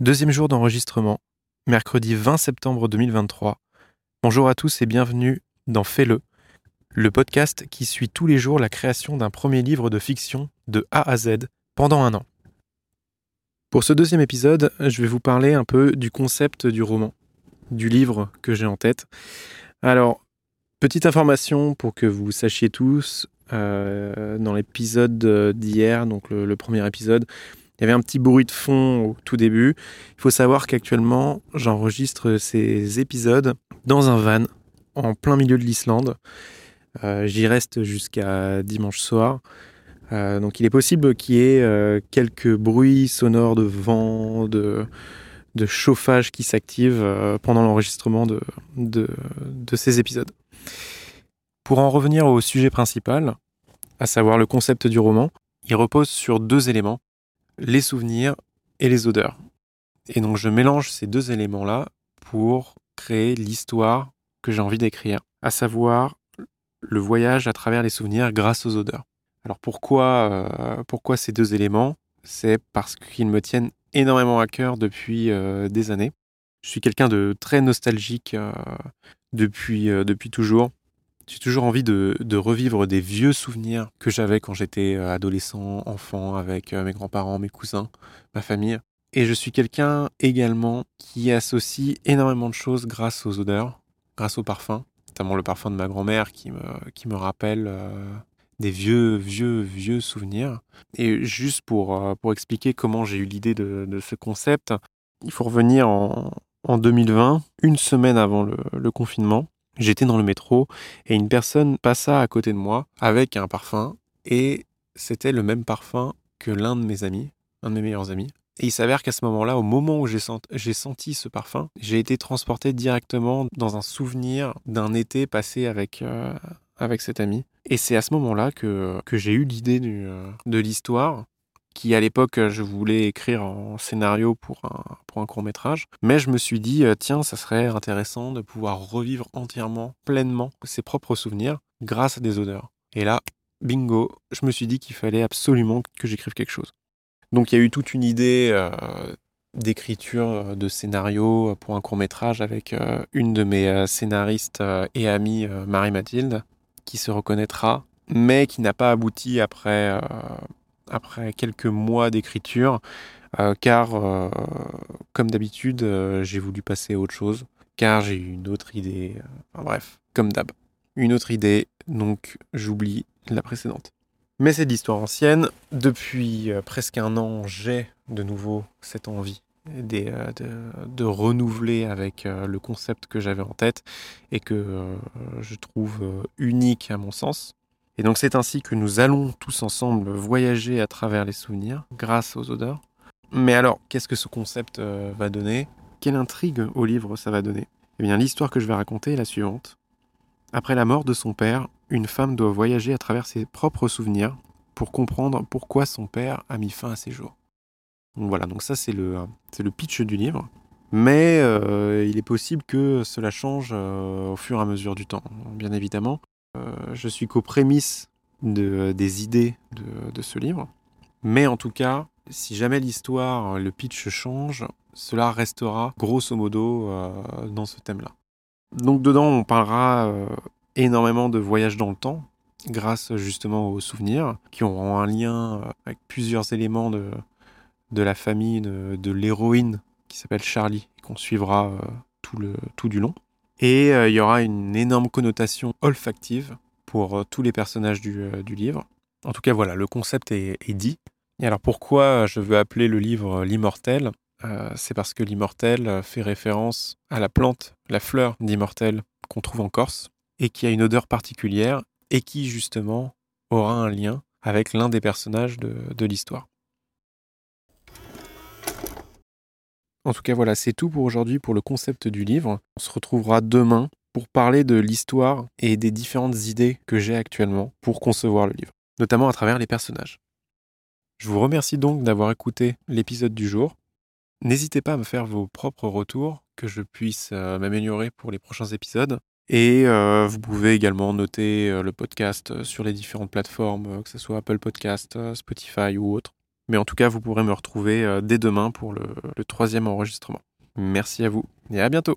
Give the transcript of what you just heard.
Deuxième jour d'enregistrement, mercredi 20 septembre 2023. Bonjour à tous et bienvenue dans Fais-le, le podcast qui suit tous les jours la création d'un premier livre de fiction de A à Z pendant un an. Pour ce deuxième épisode, je vais vous parler un peu du concept du roman, du livre que j'ai en tête. Alors, petite information pour que vous sachiez tous, euh, dans l'épisode d'hier, donc le premier épisode, il y avait un petit bruit de fond au tout début. Il faut savoir qu'actuellement, j'enregistre ces épisodes dans un van en plein milieu de l'Islande. Euh, j'y reste jusqu'à dimanche soir. Euh, donc il est possible qu'il y ait euh, quelques bruits sonores de vent, de, chauffage qui s'activent pendant l'enregistrement de, de ces épisodes. Pour en revenir au sujet principal, à savoir le concept du roman, il repose sur deux éléments les souvenirs et les odeurs. Et donc je mélange ces deux éléments-là pour créer l'histoire que j'ai envie d'écrire, à savoir le voyage à travers les souvenirs grâce aux odeurs. Alors pourquoi, euh, pourquoi ces deux éléments? C'est parce qu'ils me tiennent énormément à cœur depuis euh, des années. Je suis quelqu'un de très nostalgique euh, depuis, depuis toujours. J'ai toujours envie de, revivre des vieux souvenirs que j'avais quand j'étais euh, adolescent, enfant, avec euh, mes grands-parents, mes cousins, ma famille. Et je suis quelqu'un également qui associe énormément de choses grâce aux odeurs, grâce aux parfums, notamment le parfum de ma grand-mère qui me, rappelle euh, des vieux, vieux, vieux souvenirs. Et juste pour expliquer comment j'ai eu l'idée de, ce concept, il faut revenir en, 2020, une semaine avant le confinement. J'étais dans le métro et une personne passa à côté de moi avec un parfum et c'était le même parfum que l'un de mes amis, un de mes meilleurs amis. Et il s'avère qu'à ce moment-là, au moment où j'ai senti, ce parfum, j'ai été transporté directement dans un souvenir d'un été passé avec, euh, avec cet ami. Et c'est à ce moment-là que, que j'ai eu l'idée euh, de l'histoire qui à l'époque je voulais écrire en scénario pour un, pour un court métrage. Mais je me suis dit, euh, tiens, ça serait intéressant de pouvoir revivre entièrement, pleinement ses propres souvenirs grâce à des odeurs. Et là, bingo, je me suis dit qu'il fallait absolument que j'écrive quelque chose. Donc il y a eu toute une idée euh, d'écriture euh, de scénario pour un court métrage avec une de mes scénaristes et amies, Marie-Mathilde, qui se reconnaîtra, mais qui n'a pas abouti après après quelques mois d'écriture, euh, car euh, comme d'habitude, euh, j'ai voulu passer à autre chose, car j'ai eu une autre idée. Enfin, bref, comme d'hab. Une autre idée, donc j'oublie la précédente. Mais c'est de l'histoire ancienne. Depuis presque un an, j'ai de nouveau cette envie de, de, renouveler avec le concept que j'avais en tête et que je trouve unique à mon sens. Et donc c'est ainsi que nous allons tous ensemble voyager à travers les souvenirs grâce aux odeurs. Mais alors, qu'est-ce que ce concept euh, va donner? Quelle intrigue au livre ça va donner? Eh bien, l'histoire que je vais raconter est la suivante. Après la mort de son père, une femme doit voyager à travers ses propres souvenirs pour comprendre pourquoi son père a mis fin à ses jours. Donc voilà, donc ça c'est le, le pitch du livre. Mais euh, il est possible que cela change euh, au fur et à mesure du temps, bien évidemment. Euh, je suis qu'aux prémices de, des idées de, ce livre. Mais en tout cas, si jamais l'histoire, le pitch change, cela restera grosso modo euh, dans ce thème-là. Donc dedans, on parlera euh, énormément de voyage dans le temps, grâce justement aux souvenirs, qui auront un lien avec plusieurs éléments de, de la famille de, l'héroïne qui s'appelle Charlie, qu'on suivra tout du long. Et euh, il y aura une énorme connotation olfactive pour euh, tous les personnages euh, du, livre. En tout cas, voilà, le concept est, dit. Et alors pourquoi je veux appeler le livre L'immortel C'est parce que l'immortel fait référence à la plante, la fleur d'immortel qu'on trouve en Corse, et qui a une odeur particulière, et qui justement aura un lien avec l'un des personnages de l'histoire. En tout cas, voilà, c'est tout pour aujourd'hui pour le concept du livre. On se retrouvera demain pour parler de l'histoire et des différentes idées que j'ai actuellement pour concevoir le livre, notamment à travers les personnages. Je vous remercie donc d'avoir écouté l'épisode du jour. N'hésitez pas à me faire vos propres retours, que je puisse euh, m'améliorer pour les prochains épisodes. Et euh, vous pouvez également noter euh, le podcast sur les différentes plateformes, que ce soit Apple Podcast, Spotify ou autre. Mais en tout cas, vous pourrez me retrouver dès demain pour le, le troisième enregistrement. Merci à vous et à bientôt